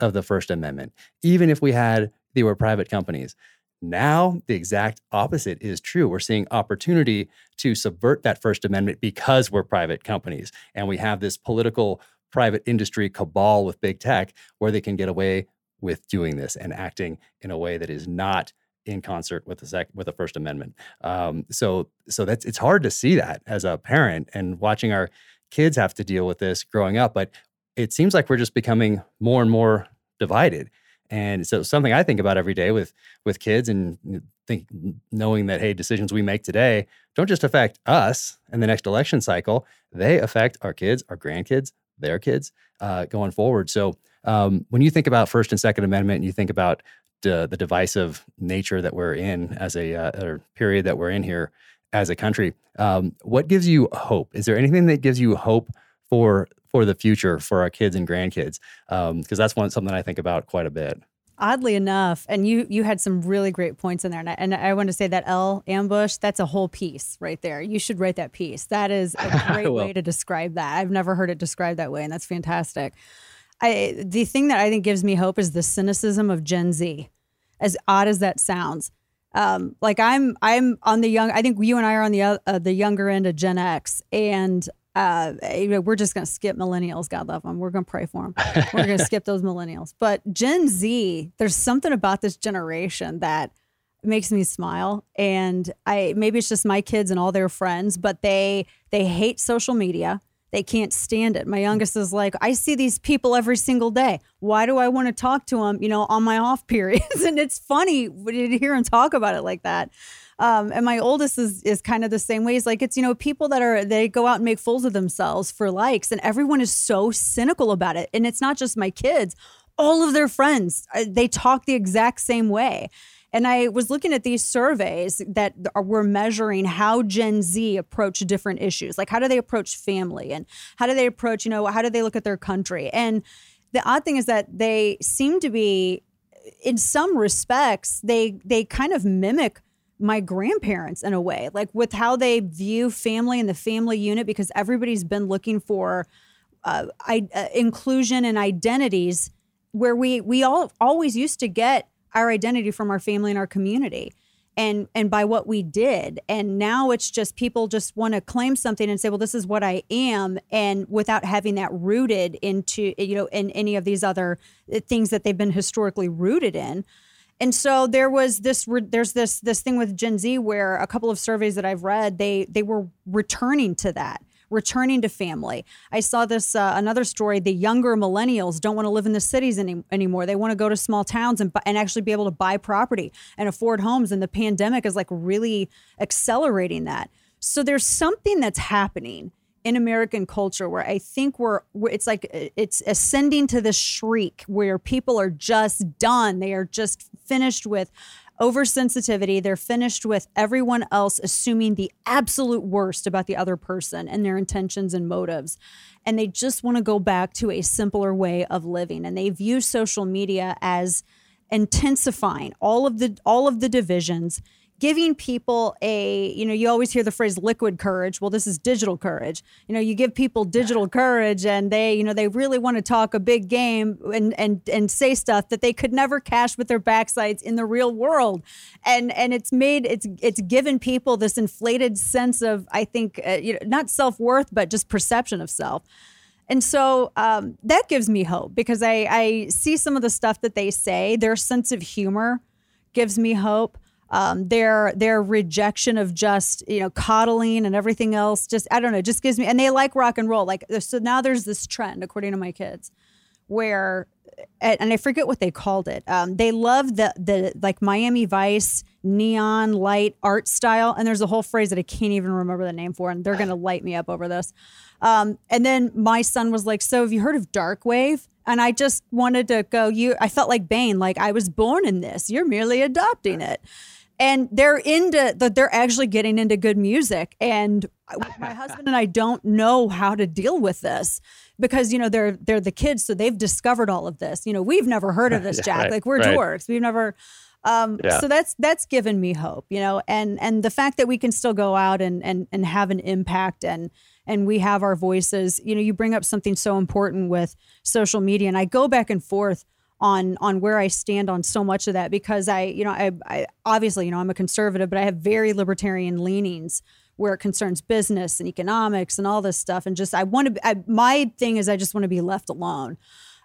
of the First Amendment, even if we had they were private companies. Now, the exact opposite is true. We're seeing opportunity to subvert that First Amendment because we're private companies. And we have this political private industry cabal with big tech where they can get away with doing this and acting in a way that is not in concert with the sec- with the First Amendment. Um, so so that's it's hard to see that as a parent and watching our kids have to deal with this growing up. But it seems like we're just becoming more and more divided. And so something I think about every day with with kids and think knowing that hey, decisions we make today don't just affect us in the next election cycle; they affect our kids, our grandkids, their kids uh, going forward. So um, when you think about First and Second Amendment, and you think about the, the divisive nature that we're in as a uh, or period that we're in here as a country, um, what gives you hope? Is there anything that gives you hope for for the future for our kids and grandkids? Because um, that's one something I think about quite a bit. Oddly enough, and you you had some really great points in there, and I, and I want to say that L ambush that's a whole piece right there. You should write that piece. That is a great way to describe that. I've never heard it described that way, and that's fantastic. I the thing that I think gives me hope is the cynicism of Gen Z. As odd as that sounds, um, like I'm I'm on the young. I think you and I are on the uh, the younger end of Gen X, and uh, we're just going to skip millennials. God love them. We're going to pray for them. We're going to skip those millennials. But Gen Z, there's something about this generation that makes me smile. And I maybe it's just my kids and all their friends, but they they hate social media. They can't stand it. My youngest is like, I see these people every single day. Why do I want to talk to them, you know, on my off periods? and it's funny to hear him talk about it like that. Um, and my oldest is is kind of the same way. He's like, it's you know, people that are they go out and make fools of themselves for likes, and everyone is so cynical about it. And it's not just my kids; all of their friends uh, they talk the exact same way. And I was looking at these surveys that were measuring how Gen Z approach different issues. Like, how do they approach family? And how do they approach, you know, how do they look at their country? And the odd thing is that they seem to be, in some respects, they they kind of mimic my grandparents in a way, like with how they view family and the family unit, because everybody's been looking for uh, I, uh, inclusion and identities where we we all always used to get our identity from our family and our community. And and by what we did. And now it's just people just want to claim something and say well this is what i am. And without having that rooted into you know in any of these other uh, things that they've been historically rooted in. And so there was this there's this this thing with gen z where a couple of surveys that i've read they they were returning to that returning to family. I saw this uh, another story. The younger millennials don't want to live in the cities any, anymore. They want to go to small towns and and actually be able to buy property and afford homes. And the pandemic is like really accelerating that. So there's something that's happening in American culture where I think we're, it's like it's ascending to the shriek where people are just done. They are just finished with oversensitivity. They're finished with everyone else assuming the absolute worst about the other person and their intentions and motives. And they just want to go back to a simpler way of living. And they view social media as intensifying all of the all of the divisions giving people a you know you always hear the phrase liquid courage. Well this is digital courage. You know you give people digital courage and they you know they really want to talk a big game and and and say stuff that they could never cash with their backsides in the real world. And and it's made it's it's given people this inflated sense of i think uh, you know not self-worth but just perception of self. And so um, that gives me hope because I, I see some of the stuff that they say. Their sense of humor gives me hope um, their their rejection of just you know coddling and everything else just I don't know just gives me and they like rock and roll like so now there's this trend according to my kids where and I forget what they called it um, they love the the like Miami Vice neon light art style and there's a whole phrase that I can't even remember the name for and they're gonna light me up over this um, and then my son was like so have you heard of dark wave And I just wanted to go, you I felt like Bane, like I was born in this. You're merely adopting it. And they're into that they're actually getting into good music. And my husband and I don't know how to deal with this because you know they're they're the kids, so they've discovered all of this. You know, we've never heard of this, Jack. right, like we're right. dorks. We've never um, yeah. so that's that's given me hope, you know, and and the fact that we can still go out and and and have an impact and and we have our voices. You know, you bring up something so important with social media, and I go back and forth on on where I stand on so much of that because I, you know, I, I obviously, you know, I'm a conservative, but I have very libertarian leanings where it concerns business and economics and all this stuff. And just I want to. I, my thing is, I just want to be left alone.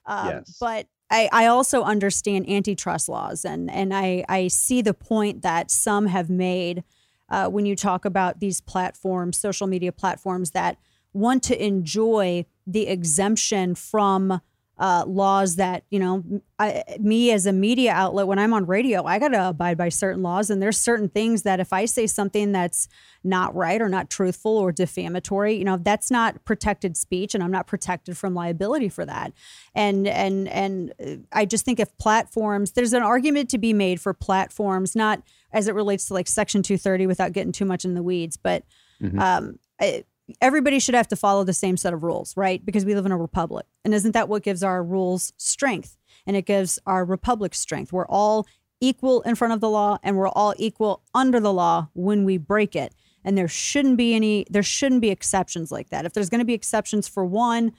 Um, yes. But I, I also understand antitrust laws, and and I I see the point that some have made uh, when you talk about these platforms, social media platforms that want to enjoy the exemption from uh, laws that you know I, me as a media outlet when i'm on radio i got to abide by certain laws and there's certain things that if i say something that's not right or not truthful or defamatory you know that's not protected speech and i'm not protected from liability for that and and and uh, i just think if platforms there's an argument to be made for platforms not as it relates to like section 230 without getting too much in the weeds but mm-hmm. um, everybody should have to follow the same set of rules, right? Because we live in a republic. And isn't that what gives our rules strength? And it gives our republic strength. We're all equal in front of the law and we're all equal under the law when we break it. And there shouldn't be any there shouldn't be exceptions like that. If there's going to be exceptions for one,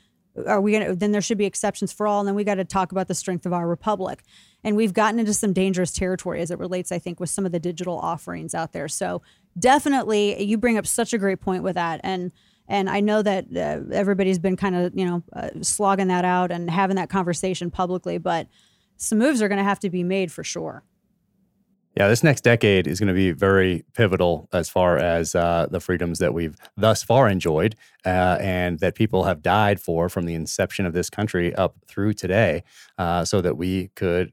are we going to then there should be exceptions for all and then we got to talk about the strength of our republic. And we've gotten into some dangerous territory as it relates I think with some of the digital offerings out there. So definitely you bring up such a great point with that and and I know that uh, everybody's been kind of you know uh, slogging that out and having that conversation publicly, but some moves are going to have to be made for sure. Yeah, this next decade is going to be very pivotal as far as uh, the freedoms that we've thus far enjoyed uh, and that people have died for from the inception of this country up through today, uh, so that we could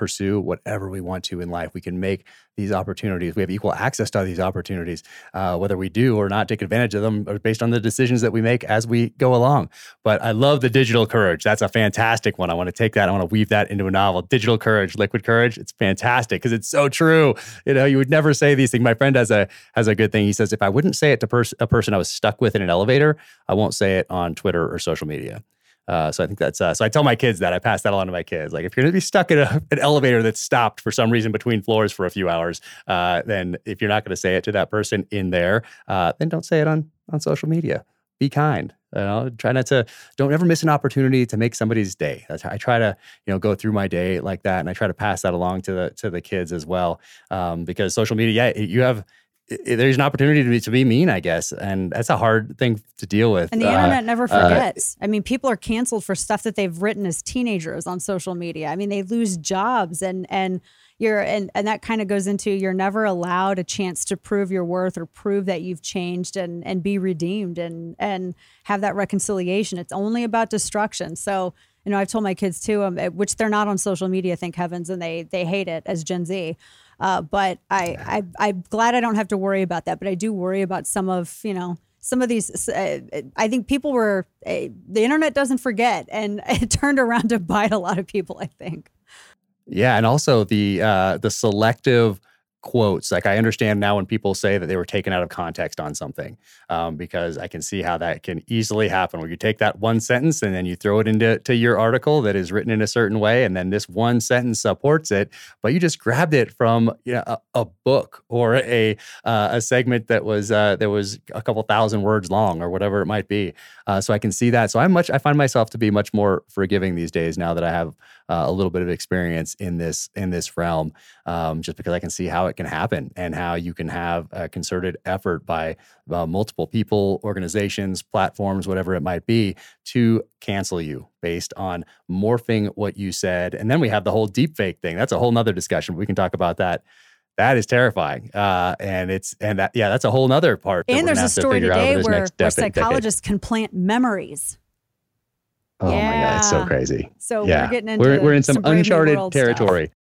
pursue whatever we want to in life. We can make these opportunities. We have equal access to these opportunities, uh, whether we do or not take advantage of them based on the decisions that we make as we go along. But I love the digital courage. That's a fantastic one. I want to take that. I want to weave that into a novel. Digital courage, liquid courage. It's fantastic because it's so true. You know, you would never say these things. My friend has a has a good thing. He says, if I wouldn't say it to pers- a person I was stuck with in an elevator, I won't say it on Twitter or social media. Uh, so I think that's uh, so. I tell my kids that I pass that along to my kids. Like if you're going to be stuck in a, an elevator that's stopped for some reason between floors for a few hours, uh, then if you're not going to say it to that person in there, uh, then don't say it on on social media. Be kind. You know, try not to. Don't ever miss an opportunity to make somebody's day. That's how I try to you know go through my day like that, and I try to pass that along to the to the kids as well. Um, because social media, yeah, you have there's an opportunity to be, to be mean, I guess, and that's a hard thing to deal with. And the uh, internet never uh, forgets. Uh, I mean, people are canceled for stuff that they've written as teenagers on social media. I mean, they lose jobs, and and you're and and that kind of goes into you're never allowed a chance to prove your worth or prove that you've changed and and be redeemed and and have that reconciliation. It's only about destruction. So you know, I've told my kids too, um, which they're not on social media, thank heavens, and they they hate it as Gen Z. Uh, but I, I, I'm glad I don't have to worry about that. But I do worry about some of, you know, some of these. Uh, I think people were, uh, the internet doesn't forget, and it turned around to bite a lot of people, I think. Yeah. And also the, uh, the selective, quotes. Like I understand now when people say that they were taken out of context on something, um, because I can see how that can easily happen. Where you take that one sentence and then you throw it into to your article that is written in a certain way, and then this one sentence supports it, but you just grabbed it from you know, a, a book or a uh, a segment that was uh, that was a couple thousand words long or whatever it might be. Uh, so I can see that. So I'm much. I find myself to be much more forgiving these days now that I have uh, a little bit of experience in this in this realm, um, just because I can see how it can happen and how you can have a concerted effort by uh, multiple people, organizations, platforms, whatever it might be, to cancel you based on morphing what you said. And then we have the whole deep fake thing. That's a whole nother discussion. We can talk about that that is terrifying. Uh, and it's and that yeah, that's a whole nother part. And there's a story today where, where psychologists decade. can plant memories Oh yeah. my god, it's so crazy. So yeah. we're getting into we're, we're in some, some uncharted territory. Stuff.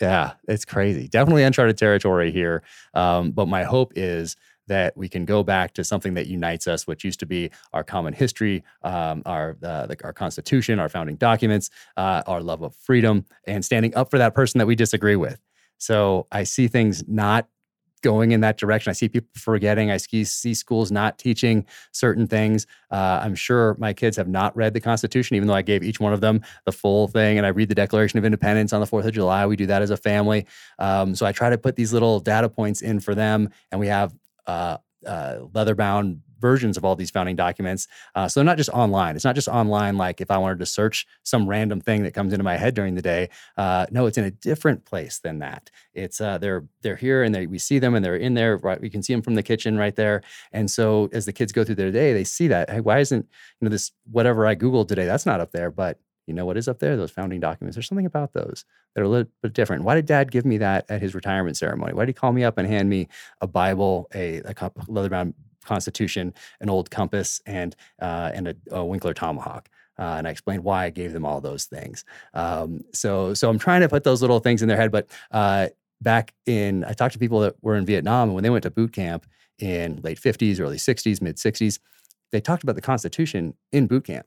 Yeah, it's crazy. Definitely uncharted territory here. Um, but my hope is that we can go back to something that unites us, which used to be our common history, um, our uh, the, our Constitution, our founding documents, uh, our love of freedom, and standing up for that person that we disagree with. So I see things not going in that direction. I see people forgetting. I see, see schools not teaching certain things. Uh, I'm sure my kids have not read the Constitution, even though I gave each one of them the full thing. And I read the Declaration of Independence on the 4th of July. We do that as a family. Um, so I try to put these little data points in for them. And we have uh, uh, leather bound versions of all these founding documents. Uh, so they're not just online. It's not just online like if I wanted to search some random thing that comes into my head during the day. Uh, no, it's in a different place than that. It's uh, they're they're here and they, we see them and they're in there. Right, we can see them from the kitchen right there. And so as the kids go through their day, they see that. Hey, why isn't you know this whatever I googled today? That's not up there, but you know what is up there? Those founding documents. There's something about those that are a little bit different. Why did dad give me that at his retirement ceremony? Why did he call me up and hand me a Bible, a, a leather bound Constitution, an old compass, and uh, and a, a, Winkler tomahawk. Uh, and I explained why I gave them all those things. Um, so so I'm trying to put those little things in their head. But uh, back in, I talked to people that were in Vietnam, and when they went to boot camp in late 50s, early 60s, mid 60s, they talked about the Constitution in boot camp.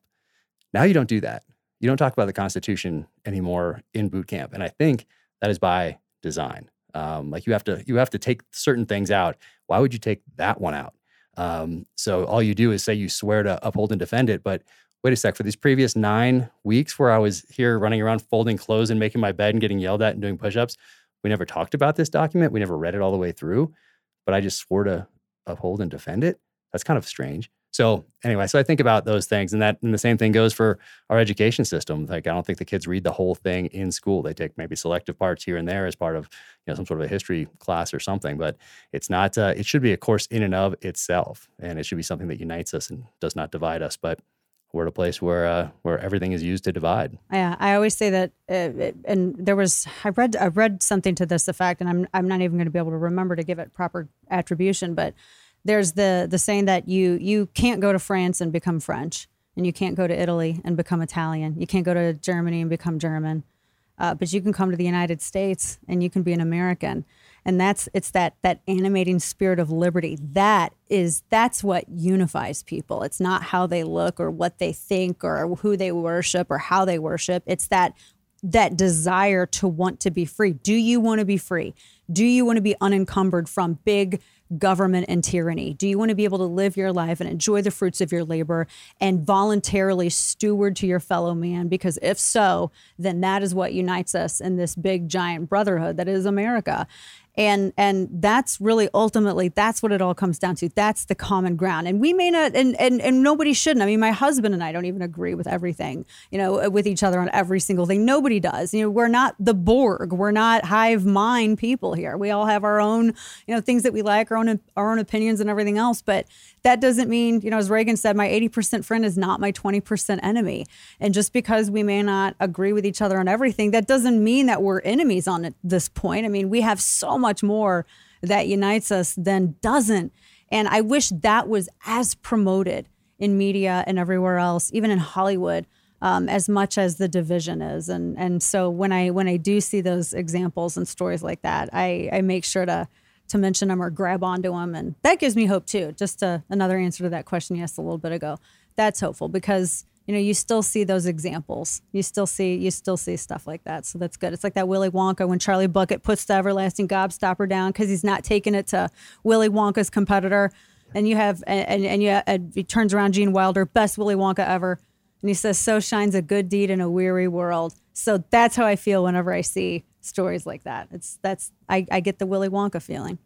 Now you don't do that. You don't talk about the Constitution anymore in boot camp, and I think that is by design. Um, like you have to you have to take certain things out. Why would you take that one out? Um, so all you do is say you swear to uphold and defend it. But wait a sec, for these previous nine weeks where I was here running around folding clothes and making my bed and getting yelled at and doing push-ups, we never talked about this document. We never read it all the way through, but I just swore to uphold and defend it. That's kind of strange. So anyway, so I think about those things, and that and the same thing goes for our education system. Like I don't think the kids read the whole thing in school. They take maybe selective parts here and there as part of you know some sort of a history class or something. But it's not. Uh, it should be a course in and of itself, and it should be something that unites us and does not divide us. But we're at a place where uh, where everything is used to divide. Yeah, I always say that, uh, and there was I read I read something to this effect, and I'm I'm not even going to be able to remember to give it proper attribution, but there's the the saying that you you can't go to France and become French, and you can't go to Italy and become Italian. You can't go to Germany and become German, uh, but you can come to the United States and you can be an American. And that's it's that that animating spirit of liberty. That is that's what unifies people. It's not how they look or what they think or who they worship or how they worship. It's that that desire to want to be free. Do you want to be free? Do you want to be unencumbered from big government and tyranny? Do you want to be able to live your life and enjoy the fruits of your labor and voluntarily steward to your fellow man? Because if so, then that is what unites us in this big giant brotherhood that is America and and that's really ultimately that's what it all comes down to. That's the common ground. And we may not and and, and nobody shouldn't. I mean my husband and i don't even agree with everything you know with each other on every single thing. Nobody does. You know we're not the borg. We're not hive mind people here. We all have our own you know things that we like our own our own opinions and everything else. But that doesn't mean you know as reagan said my 80% friend is not my 20% enemy and just because we may not agree with each other on everything that doesn't mean that we're enemies on this point i mean we have so much more that unites us than doesn't. And I wish that was as promoted in media and everywhere else, even in Hollywood, um, as much as the division is. And and so when I when I do see those examples and stories like that, I I make sure to to mention them or grab onto them, and that gives me hope too. Just a, another answer to that question you asked a little bit ago. That's hopeful because you know you still see those examples you still see you still see stuff like that so that's good it's like that willy wonka when charlie bucket puts the everlasting gobstopper down because he's not taking it to willy wonka's competitor and you have and and, you, and he turns around gene wilder best willy wonka ever and he says so shines a good deed in a weary world so that's how i feel whenever i see stories like that it's that's i, I get the willy wonka feeling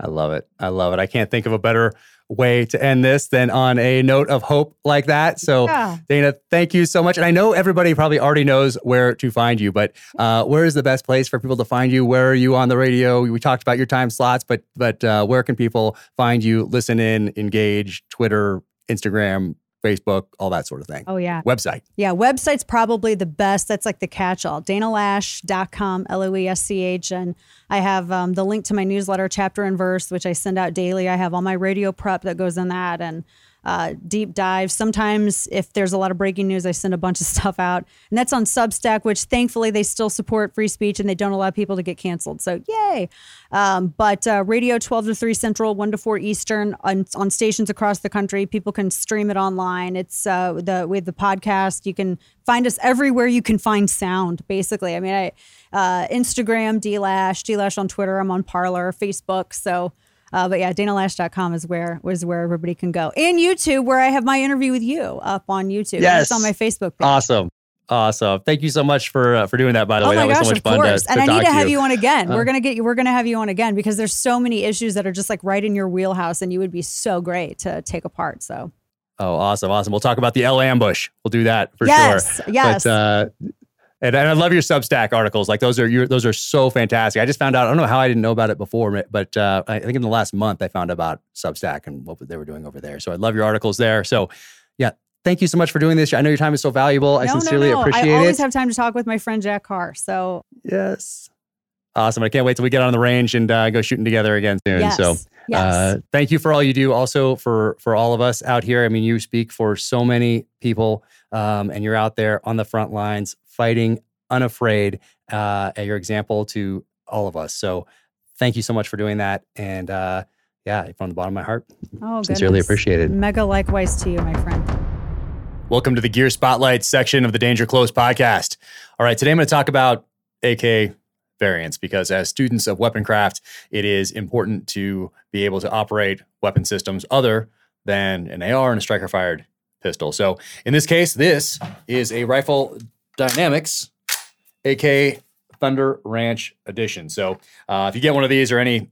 I love it. I love it. I can't think of a better way to end this than on a note of hope like that. So, yeah. Dana, thank you so much. And I know everybody probably already knows where to find you, but uh, where is the best place for people to find you? Where are you on the radio? We talked about your time slots, but but uh, where can people find you, listen in, engage, Twitter, Instagram, Facebook, all that sort of thing. Oh, yeah. Website. Yeah, website's probably the best. That's like the catch all. DanaLoesch.com, L O E S C H. And I have um, the link to my newsletter, Chapter and Verse, which I send out daily. I have all my radio prep that goes in that and uh, deep dives. Sometimes, if there's a lot of breaking news, I send a bunch of stuff out. And that's on Substack, which thankfully they still support free speech and they don't allow people to get canceled. So, yay. Um, but uh, radio 12 to 3 Central, 1 to 4 Eastern on, on stations across the country. People can stream it online. It's uh, the with the podcast. You can find us everywhere you can find sound, basically. I mean, I, uh, Instagram, DLoesch, DLoesch on Twitter. I'm on Parler, Facebook. So, uh, but yeah, danaloesch.com is where was where everybody can go. And YouTube, where I have my interview with you up on YouTube. Yes. It's on my Facebook page. Awesome. Awesome. Thank you so much for uh, for doing that. By the oh way, that was gosh, so much of fun. course. To, and I need to have you. you on again. Uh, we're gonna get you. We're gonna have you on again because there's so many issues that are just like right in your wheelhouse, and you would be so great to take apart. So Oh, awesome, awesome. We'll talk about the L ambush. We'll do that for yes, sure. yes. But, uh, and, and I love your Substack articles. Like those are your, those are so fantastic. I just found out. I don't know how I didn't know about it before, but uh, I think in the last month I found about Substack and what they were doing over there. So I love your articles there. So yeah, thank you so much for doing this. I know your time is so valuable. I sincerely no, no. appreciate it. I always it. have time to talk with my friend Jack Carr. So yes, awesome. I can't wait till we get on the range and uh, go shooting together again soon. yes, So. yes. Uh, thank you for all you do. Also for for all of us out here. I mean, you speak for so many people, um, and you're out there on the front lines fighting, unafraid. Uh, and your example to all of us. So, thank you so much for doing that. And uh, yeah, from the bottom of my heart, oh, sincerely goodness. appreciated. Mega likewise to you, my friend. Welcome to the Gear Spotlight section of the Danger Close podcast. All right, today I'm going to talk about AK variants because as students of weaponcraft, it is important to be able to operate weapon systems other than an AR and a striker fired pistol. So in this case, this is a Rifle Dynamics AK Thunder Ranch Edition. So uh, if you get one of these or any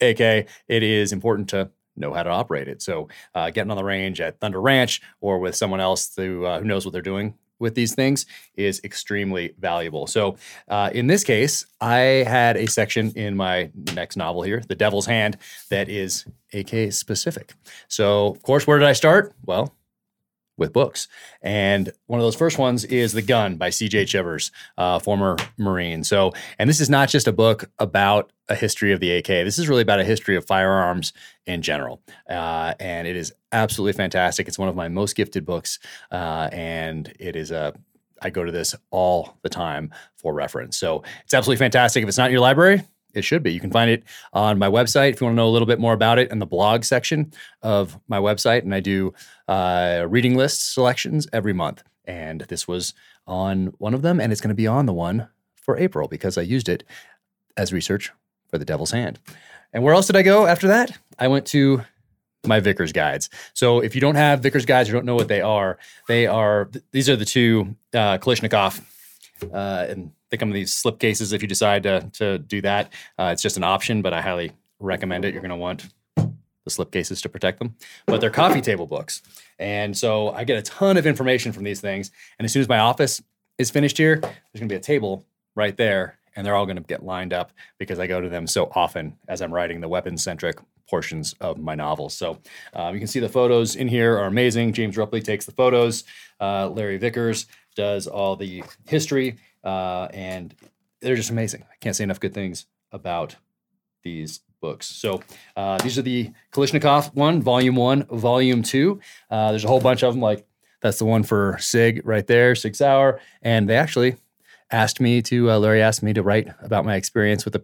AK, it is important to know how to operate it. So uh, getting on the range at Thunder Ranch or with someone else who, uh, who knows what they're doing with these things is extremely valuable. So uh, in this case, I had a section in my next novel here, The Devil's Hand, that is AK specific. So of course, where did I start? Well, with books. And one of those first ones is The Gun by C.J. Chivers, uh, former Marine. So, and this is not just a book about a history of the AK. This is really about a history of firearms in general. Uh, and it is absolutely fantastic. It's one of my most gifted books. Uh, and it is a, I go to this all the time for reference. So it's absolutely fantastic. If it's not in your library, it should be. You can find it on my website if you want to know a little bit more about it in the blog section of my website. And I do uh, reading list selections every month. And this was on one of them, and it's going to be on the one for April because I used it as research for the Devil's Hand. And where else did I go after that? I went to my Vickers guides. So if you don't have Vickers guides, you don't know what they are. They are these are the two uh, Kalashnikov, uh, and come in these slip cases. If you decide to to do that, uh, it's just an option, but I highly recommend it. You're going to want the slip cases to protect them. But they're coffee table books, and so I get a ton of information from these things. And as soon as my office is finished here, there's going to be a table right there, and they're all going to get lined up because I go to them so often as I'm writing the weapon centric portions of my novels. So um, you can see the photos in here are amazing. James Rupley takes the photos. Uh, Larry Vickers does all the history, uh, and they're just amazing. I can't say enough good things about these books. So uh, these are the Kalashnikov one, volume one, volume two. Uh, there's a whole bunch of them. Like that's the one for Sig right there, Sig Sauer, and they actually asked me to uh, Larry asked me to write about my experience with the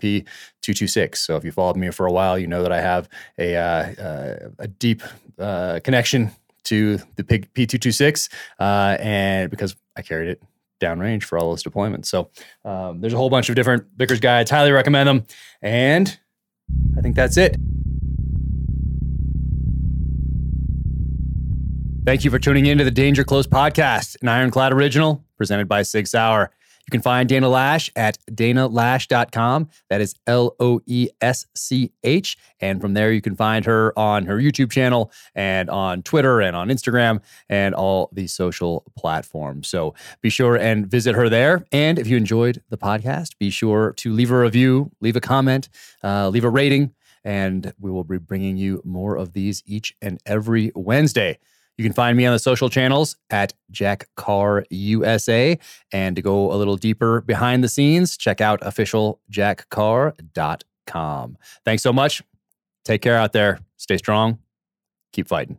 P226. So if you followed me for a while, you know that I have a uh, uh, a deep uh, connection to the Pig P226, uh, and because I carried it downrange for all those deployments. So um, there's a whole bunch of different Vickers guides. Highly recommend them. And I think that's it. Thank you for tuning in to the Danger Close podcast, an Ironclad original presented by Sig Sauer. You can find Dana Loesch at danaloesch.com. That is L O E S C H. And from there, you can find her on her YouTube channel and on Twitter and on Instagram and all the social platforms. So be sure and visit her there. And if you enjoyed the podcast, be sure to leave a review, leave a comment, uh, leave a rating, and we will be bringing you more of these each and every Wednesday. You can find me on the social channels at Jack Carr USA. And to go a little deeper behind the scenes, check out officialjackcarr.com. Thanks so much. Take care out there. Stay strong. Keep fighting.